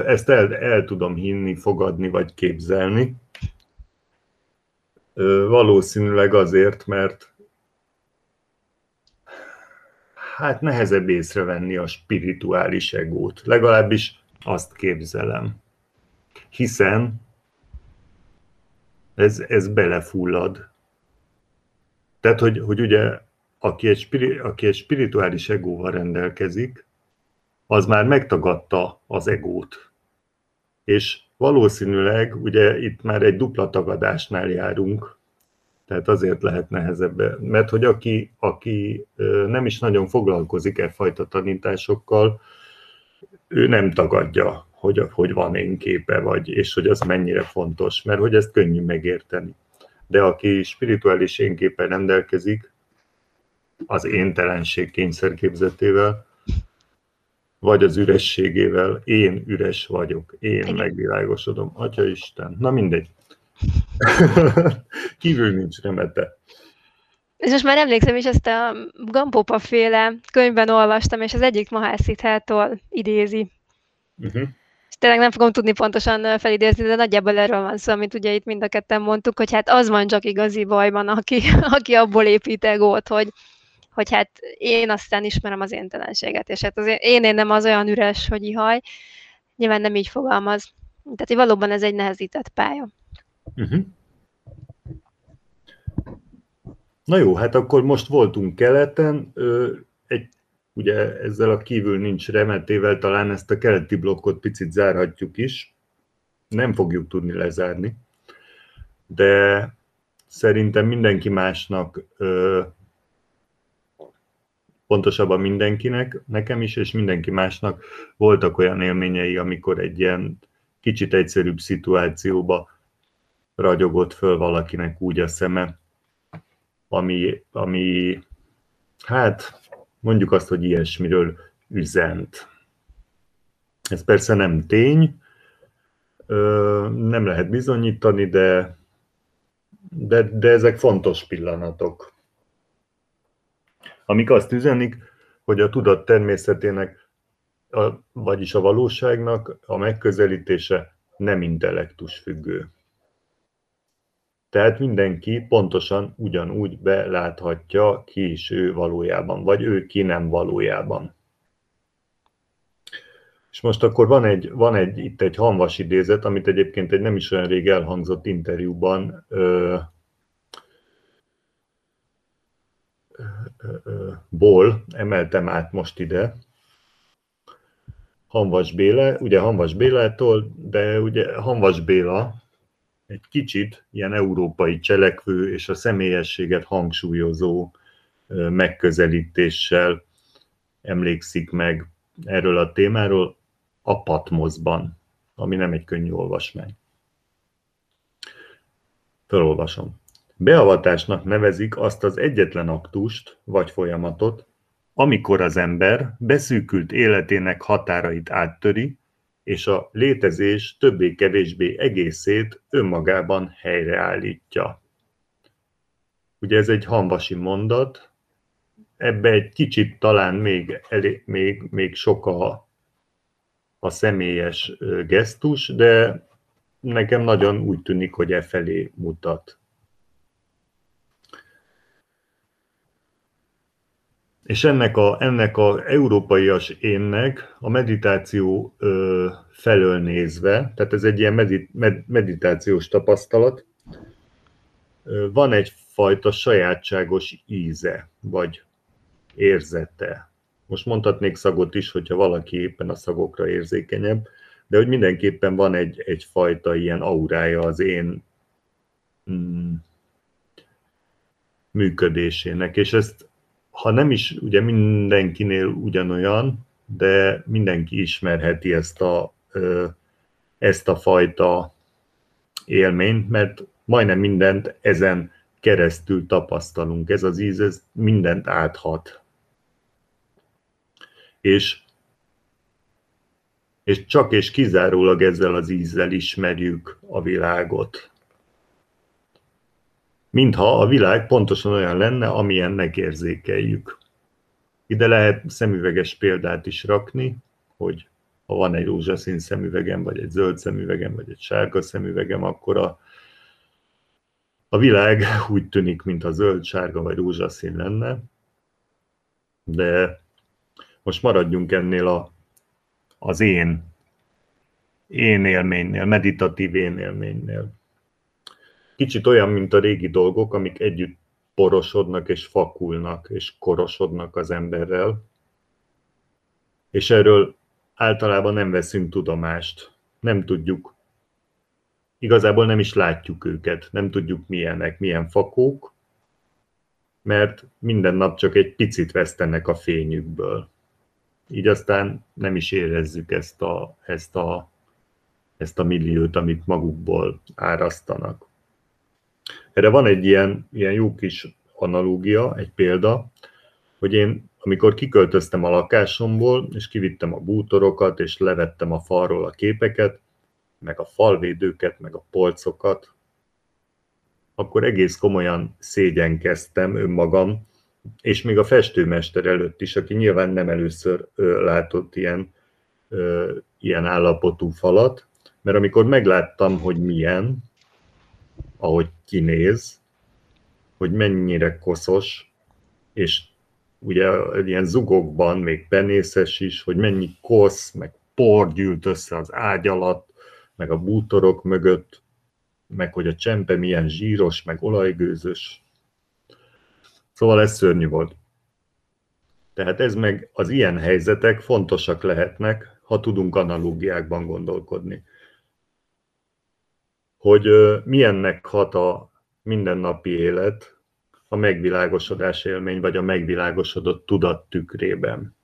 ezt el, el tudom hinni, fogadni vagy képzelni. Valószínűleg azért, mert hát nehezebb észrevenni a spirituális egót. Legalábbis azt képzelem. Hiszen ez, ez belefullad. Tehát, hogy, hogy ugye aki egy, spiri, aki egy spirituális egóval rendelkezik, az már megtagadta az egót. És valószínűleg ugye itt már egy dupla tagadásnál járunk, tehát azért lehet nehezebb, mert hogy aki, aki nem is nagyon foglalkozik e fajta tanításokkal, ő nem tagadja, hogy, hogy van én képe, vagy, és hogy az mennyire fontos, mert hogy ezt könnyű megérteni. De aki spirituális énképpen rendelkezik, az éntelenség kényszerképzetével, vagy az ürességével, én üres vagyok, én megvilágosodom, Atya Isten, na mindegy. Kívül nincs remete. És most már emlékszem is, ezt a Gampopa féle könyvben olvastam, és az egyik Mahászithától idézi. Uh-huh. Tényleg nem fogom tudni pontosan felidézni, de nagyjából erről van szó, amit ugye itt mind a ketten mondtuk, hogy hát az van csak igazi bajban, aki, aki abból épít egót, hogy, hogy hát én aztán ismerem az éntelenséget, és hát az én, én nem az olyan üres, hogy ihaj. Nyilván nem így fogalmaz. Tehát hogy valóban ez egy nehezített pálya. Uh-huh. Na jó, hát akkor most voltunk keleten, egy, ugye ezzel a kívül nincs remetével talán ezt a keleti blokkot picit zárhatjuk is. Nem fogjuk tudni lezárni, de szerintem mindenki másnak, pontosabban mindenkinek, nekem is, és mindenki másnak voltak olyan élményei, amikor egy ilyen kicsit egyszerűbb szituációba ragyogott föl valakinek úgy a szeme, ami, ami hát mondjuk azt, hogy ilyesmiről üzent. Ez persze nem tény, nem lehet bizonyítani, de, de, de ezek fontos pillanatok, amik azt üzenik, hogy a tudat természetének, vagyis a valóságnak a megközelítése nem intellektus függő. Tehát mindenki pontosan ugyanúgy beláthatja, ki is ő valójában, vagy ő ki nem valójában. És most akkor van egy, van egy itt egy hanvas idézet, amit egyébként egy nem is olyan rég elhangzott interjúban ö, ö, ö, ból emeltem át most ide, Hanvas Béla, ugye Hanvas Bélától, de ugye Hanvas Béla egy kicsit ilyen európai cselekvő és a személyességet hangsúlyozó megközelítéssel emlékszik meg erről a témáról a Patmoszban, ami nem egy könnyű olvasmány. Felolvasom. Beavatásnak nevezik azt az egyetlen aktust vagy folyamatot, amikor az ember beszűkült életének határait áttöri, és a létezés többé-kevésbé egészét önmagában helyreállítja. Ugye ez egy hanvasi mondat, ebbe egy kicsit talán még, elé, még, még sok a, a személyes gesztus, de nekem nagyon úgy tűnik, hogy e felé mutat. És ennek a, ennek a európaias énnek a meditáció ö, felől nézve, tehát ez egy ilyen medit, med, meditációs tapasztalat, ö, van egyfajta sajátságos íze, vagy érzete. Most mondhatnék szagot is, hogyha valaki éppen a szagokra érzékenyebb, de hogy mindenképpen van egy, egyfajta ilyen aurája az én mm, működésének, és ezt ha nem is ugye mindenkinél ugyanolyan, de mindenki ismerheti ezt a, ezt a fajta élményt, mert majdnem mindent ezen keresztül tapasztalunk. Ez az íz, ez mindent áthat. És, és csak és kizárólag ezzel az ízzel ismerjük a világot mintha a világ pontosan olyan lenne, amilyennek érzékeljük. Ide lehet szemüveges példát is rakni, hogy ha van egy rózsaszín szemüvegem, vagy egy zöld szemüvegem, vagy egy sárga szemüvegem, akkor a, a világ úgy tűnik, mintha zöld, sárga vagy rózsaszín lenne. De most maradjunk ennél a, az én, én élménynél, meditatív én élménynél kicsit olyan, mint a régi dolgok, amik együtt porosodnak és fakulnak és korosodnak az emberrel, és erről általában nem veszünk tudomást, nem tudjuk, igazából nem is látjuk őket, nem tudjuk milyenek, milyen fakók, mert minden nap csak egy picit vesztenek a fényükből. Így aztán nem is érezzük ezt a, ezt a, ezt a milliót, amit magukból árasztanak. Erre van egy ilyen, ilyen jó kis analógia, egy példa, hogy én amikor kiköltöztem a lakásomból, és kivittem a bútorokat, és levettem a falról a képeket, meg a falvédőket, meg a polcokat, akkor egész komolyan szégyenkeztem önmagam, és még a festőmester előtt is, aki nyilván nem először látott ilyen, ilyen állapotú falat, mert amikor megláttam, hogy milyen, ahogy kinéz, hogy mennyire koszos, és ugye ilyen zugokban még penészes is, hogy mennyi kosz, meg por gyűlt össze az ágy alatt, meg a bútorok mögött, meg hogy a csempe milyen zsíros, meg olajgőzös. Szóval ez szörnyű volt. Tehát ez meg az ilyen helyzetek fontosak lehetnek, ha tudunk analógiákban gondolkodni hogy milyennek hat a mindennapi élet a megvilágosodás élmény, vagy a megvilágosodott tudat tükrében.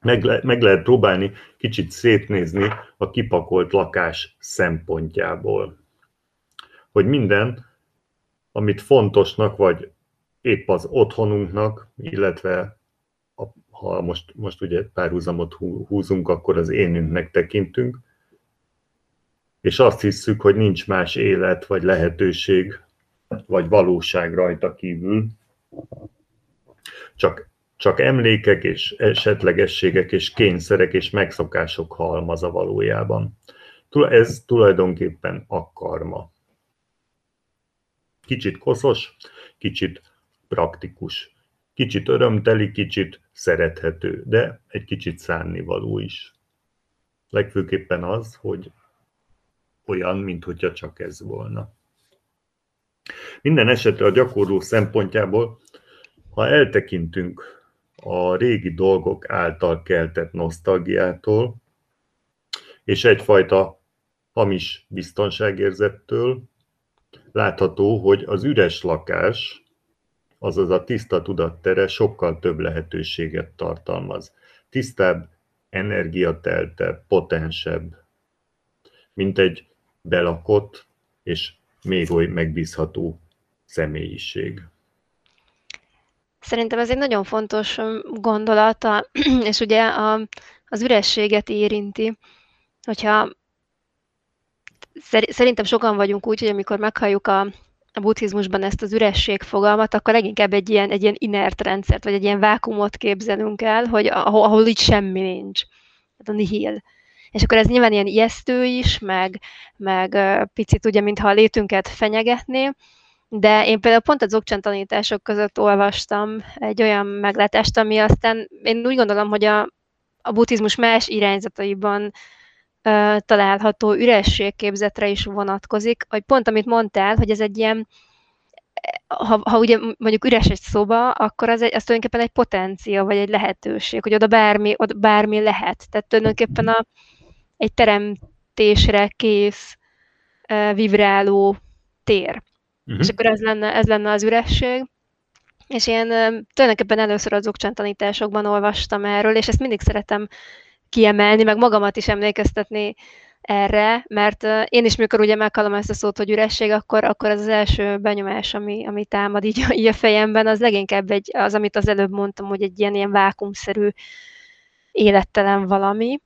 Meg, le, meg lehet próbálni kicsit szétnézni a kipakolt lakás szempontjából. Hogy minden, amit fontosnak, vagy épp az otthonunknak, illetve a, ha most, most ugye párhuzamot húzunk, akkor az énünknek tekintünk, és azt hisszük, hogy nincs más élet, vagy lehetőség, vagy valóság rajta kívül, csak, csak emlékek és esetlegességek és kényszerek és megszokások halmaza valójában. Ez tulajdonképpen a karma. Kicsit koszos, kicsit praktikus, kicsit örömteli, kicsit szerethető, de egy kicsit szánnivaló is. Legfőképpen az, hogy olyan, mintha csak ez volna. Minden esetre a gyakorló szempontjából, ha eltekintünk a régi dolgok által keltett nosztalgiától, és egyfajta hamis biztonságérzettől, látható, hogy az üres lakás, azaz a tiszta tudattere sokkal több lehetőséget tartalmaz. Tisztább, energiateltebb, potensebb, mint egy belakott és még oly megbízható személyiség. Szerintem ez egy nagyon fontos gondolata, és ugye a, az ürességet érinti, hogyha szerintem sokan vagyunk úgy, hogy amikor meghalljuk a, a buddhizmusban ezt az üresség fogalmat, akkor leginkább egy ilyen, egy ilyen inert rendszert, vagy egy ilyen vákumot képzelünk el, hogy ahol, ahol így semmi nincs. Tehát a nihil. És akkor ez nyilván ilyen ijesztő is, meg, meg picit ugye, mintha a létünket fenyegetné, de én például pont a Dzogchen tanítások között olvastam egy olyan meglátást, ami aztán én úgy gondolom, hogy a, a buddhizmus más irányzataiban uh, található ürességképzetre is vonatkozik, hogy pont amit mondtál, hogy ez egy ilyen, ha, ha ugye mondjuk üres egy szoba, akkor az, egy, az tulajdonképpen egy potencia, vagy egy lehetőség, hogy oda bármi, oda bármi lehet. Tehát tulajdonképpen a, egy teremtésre kész, vibráló tér. Uh-huh. És akkor ez lenne, ez lenne az üresség. És én tulajdonképpen először az okcsán tanításokban olvastam erről, és ezt mindig szeretem kiemelni, meg magamat is emlékeztetni erre, mert én is, mikor ugye meghallom ezt a szót, hogy üresség, akkor, akkor az az első benyomás, ami, ami támad így, így a fejemben, az leginkább egy, az, amit az előbb mondtam, hogy egy ilyen, ilyen vákumszerű élettelen valami.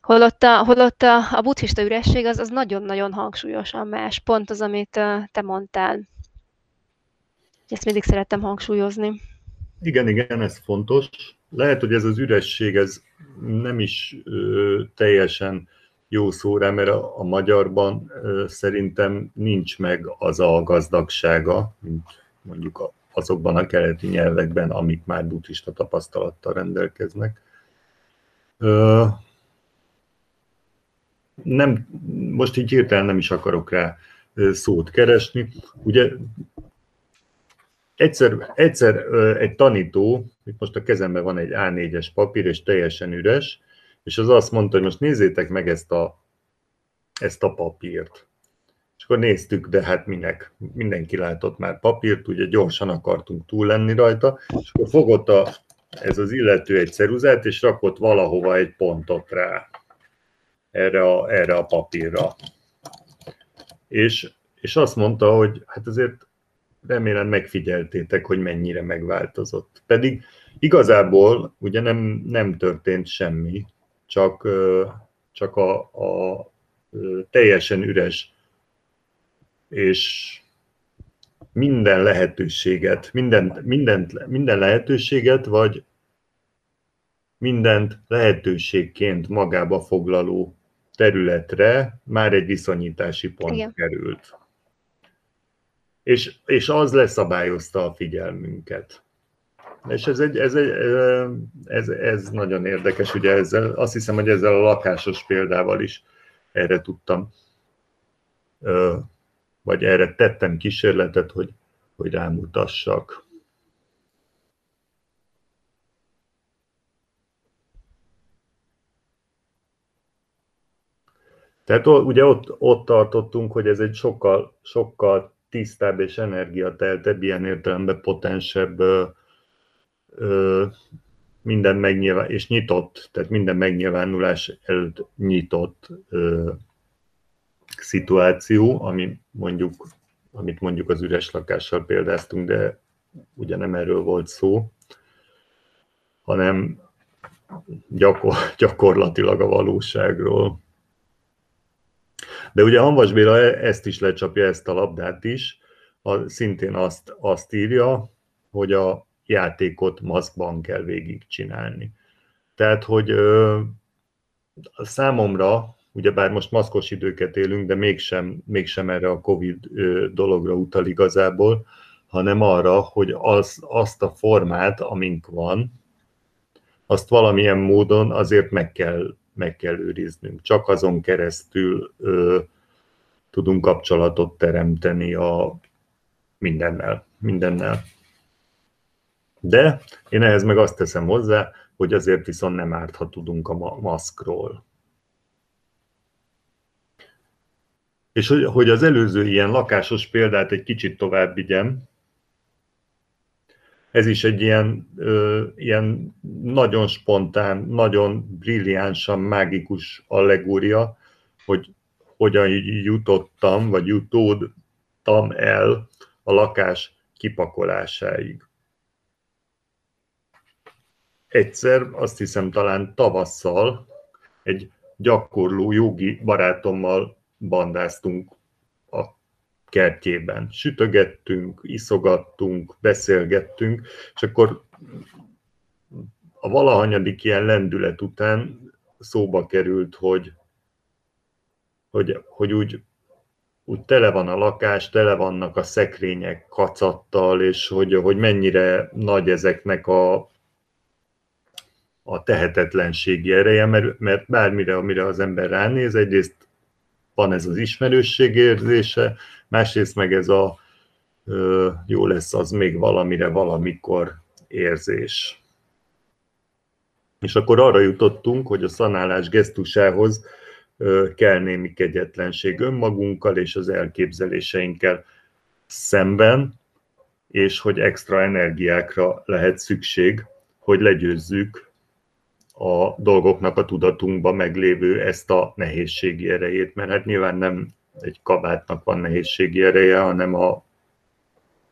Holott a, holott a, a buddhista üresség az, az nagyon-nagyon hangsúlyosan más, pont az, amit te mondtál. Ezt mindig szerettem hangsúlyozni. Igen, igen, ez fontos. Lehet, hogy ez az üresség, ez nem is ö, teljesen jó szó mert a, a magyarban ö, szerintem nincs meg az a gazdagsága, mint mondjuk a, azokban a keleti nyelvekben, amik már buddhista tapasztalattal rendelkeznek. Ö, nem, most így hirtelen nem is akarok rá szót keresni. Ugye egyszer, egyszer egy tanító, itt most a kezemben van egy A4-es papír, és teljesen üres, és az azt mondta, hogy most nézzétek meg ezt a, ezt a papírt. És akkor néztük, de hát minek, mindenki látott már papírt, ugye gyorsan akartunk túl lenni rajta, és akkor fogott a, ez az illető egy ceruzát, és rakott valahova egy pontot rá erre a, erre a papírra. És, és azt mondta, hogy hát azért remélem megfigyeltétek, hogy mennyire megváltozott. Pedig igazából ugye nem, nem történt semmi, csak, csak a, a teljesen üres és minden lehetőséget, minden, mindent, minden lehetőséget, vagy mindent lehetőségként magába foglaló területre már egy viszonyítási pont Igen. került. És, és az leszabályozta a figyelmünket. És ez, egy, ez, egy, ez, ez nagyon érdekes, ugye ezzel, azt hiszem, hogy ezzel a lakásos példával is erre tudtam, vagy erre tettem kísérletet, hogy, hogy rámutassak. Tehát ugye ott, ott tartottunk, hogy ez egy sokkal, sokkal tisztább és energiateltebb, ilyen értelemben potensebb, ö, ö, minden megnyilván, és nyitott, tehát minden megnyilvánulás előtt nyitott ö, szituáció, ami mondjuk, amit mondjuk az üres lakással példáztunk, de ugye nem erről volt szó, hanem gyakor, gyakorlatilag a valóságról. De ugye Hanvas Béla e- ezt is lecsapja, ezt a labdát is, a, szintén azt, azt írja, hogy a játékot maszkban kell végigcsinálni. Tehát, hogy ö, számomra ugyebár most maszkos időket élünk, de mégsem, mégsem erre a Covid dologra utal igazából, hanem arra, hogy az, azt a formát, amink van, azt valamilyen módon azért meg kell, meg kell őriznünk. Csak azon keresztül ö, tudunk kapcsolatot teremteni a mindennel. mindennel. De én ehhez meg azt teszem hozzá, hogy azért viszont nem árt, ha tudunk a maszkról. És hogy, hogy az előző ilyen lakásos példát egy kicsit tovább vigyem, ez is egy ilyen, ö, ilyen nagyon spontán, nagyon brilliánsan mágikus allegória, hogy hogyan jutottam, vagy jutódtam el a lakás kipakolásáig. Egyszer, azt hiszem talán tavasszal, egy gyakorló jogi barátommal bandáztunk kertjében. Sütögettünk, iszogattunk, beszélgettünk, és akkor a valahanyadik ilyen lendület után szóba került, hogy, hogy, hogy úgy, úgy tele van a lakás, tele vannak a szekrények kacattal, és hogy, hogy mennyire nagy ezeknek a, a tehetetlenségi ereje, mert, mert bármire, amire az ember ránéz, egyrészt van ez az ismerősség érzése, másrészt meg ez a jó lesz az még valamire, valamikor érzés. És akkor arra jutottunk, hogy a szanálás gesztusához kell némi kegyetlenség önmagunkkal és az elképzeléseinkkel szemben, és hogy extra energiákra lehet szükség, hogy legyőzzük a dolgoknak a tudatunkban meglévő ezt a nehézségi erejét, mert hát nyilván nem egy kabátnak van nehézségi ereje, hanem a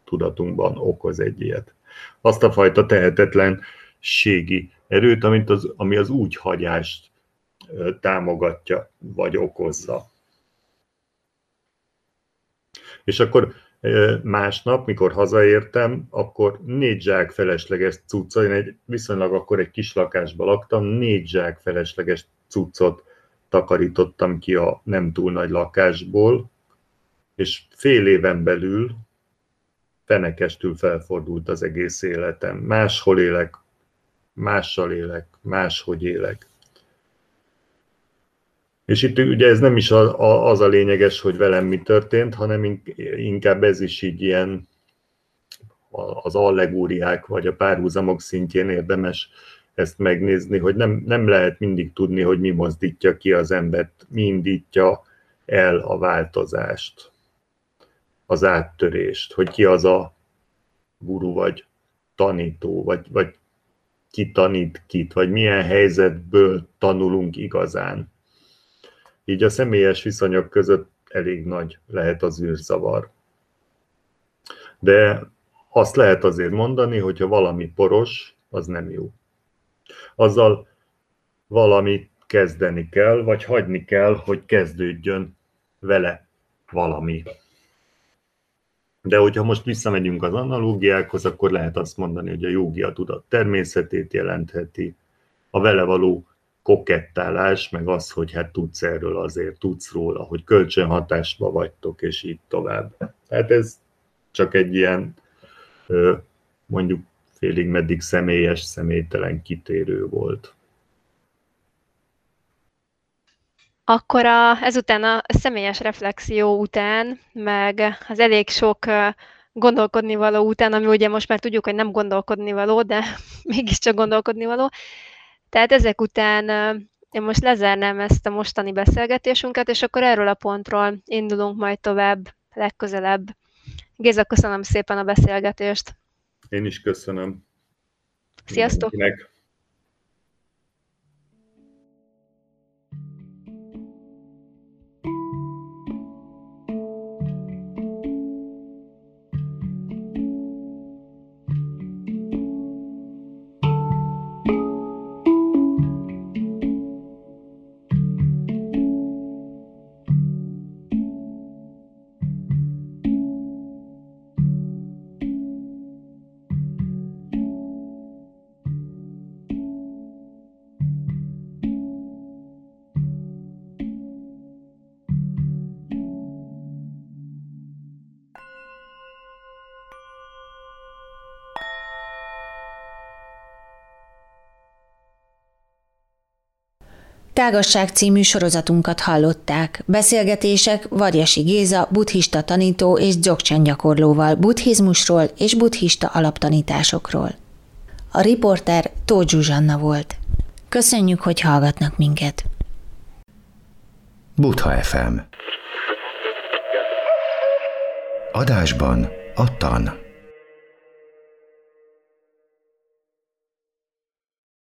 tudatunkban okoz egy ilyet. Azt a fajta tehetetlenségi erőt, amit az, ami az úgyhagyást támogatja, vagy okozza. És akkor Másnap, mikor hazaértem, akkor négy zsák felesleges cucca, én egy viszonylag akkor egy kis lakásban laktam, négy zsák felesleges cuccot takarítottam ki a nem túl nagy lakásból, és fél éven belül fenekestül felfordult az egész életem. Máshol élek, mással élek, máshogy élek. És itt ugye ez nem is az a lényeges, hogy velem mi történt, hanem inkább ez is így ilyen az allegóriák vagy a párhuzamok szintjén érdemes ezt megnézni, hogy nem, nem lehet mindig tudni, hogy mi mozdítja ki az embert, mi indítja el a változást, az áttörést, hogy ki az a guru vagy tanító, vagy, vagy ki tanít kit, vagy milyen helyzetből tanulunk igazán így a személyes viszonyok között elég nagy lehet az űrzavar. De azt lehet azért mondani, hogyha valami poros, az nem jó. Azzal valamit kezdeni kell, vagy hagyni kell, hogy kezdődjön vele valami. De hogyha most visszamegyünk az analógiákhoz, akkor lehet azt mondani, hogy a jogi a tudat természetét jelentheti, a vele való kokettálás, meg az, hogy hát tudsz erről azért, tudsz róla, hogy kölcsönhatásba vagytok, és így tovább. Tehát ez csak egy ilyen mondjuk félig meddig személyes, személytelen kitérő volt. Akkor a, ezután a személyes reflexió után, meg az elég sok gondolkodni való után, ami ugye most már tudjuk, hogy nem gondolkodni való, de mégiscsak gondolkodni való, tehát ezek után én most lezárnám ezt a mostani beszélgetésünket, és akkor erről a pontról indulunk majd tovább legközelebb. Géza, köszönöm szépen a beszélgetést. Én is köszönöm. Sziasztok! Mindenkinek. Tágasság című sorozatunkat hallották. Beszélgetések Varjasi Géza, buddhista tanító és dzogchen gyakorlóval, buddhizmusról és buddhista alaptanításokról. A riporter Tóth Zsuzsanna volt. Köszönjük, hogy hallgatnak minket. Butha FM Adásban a tan.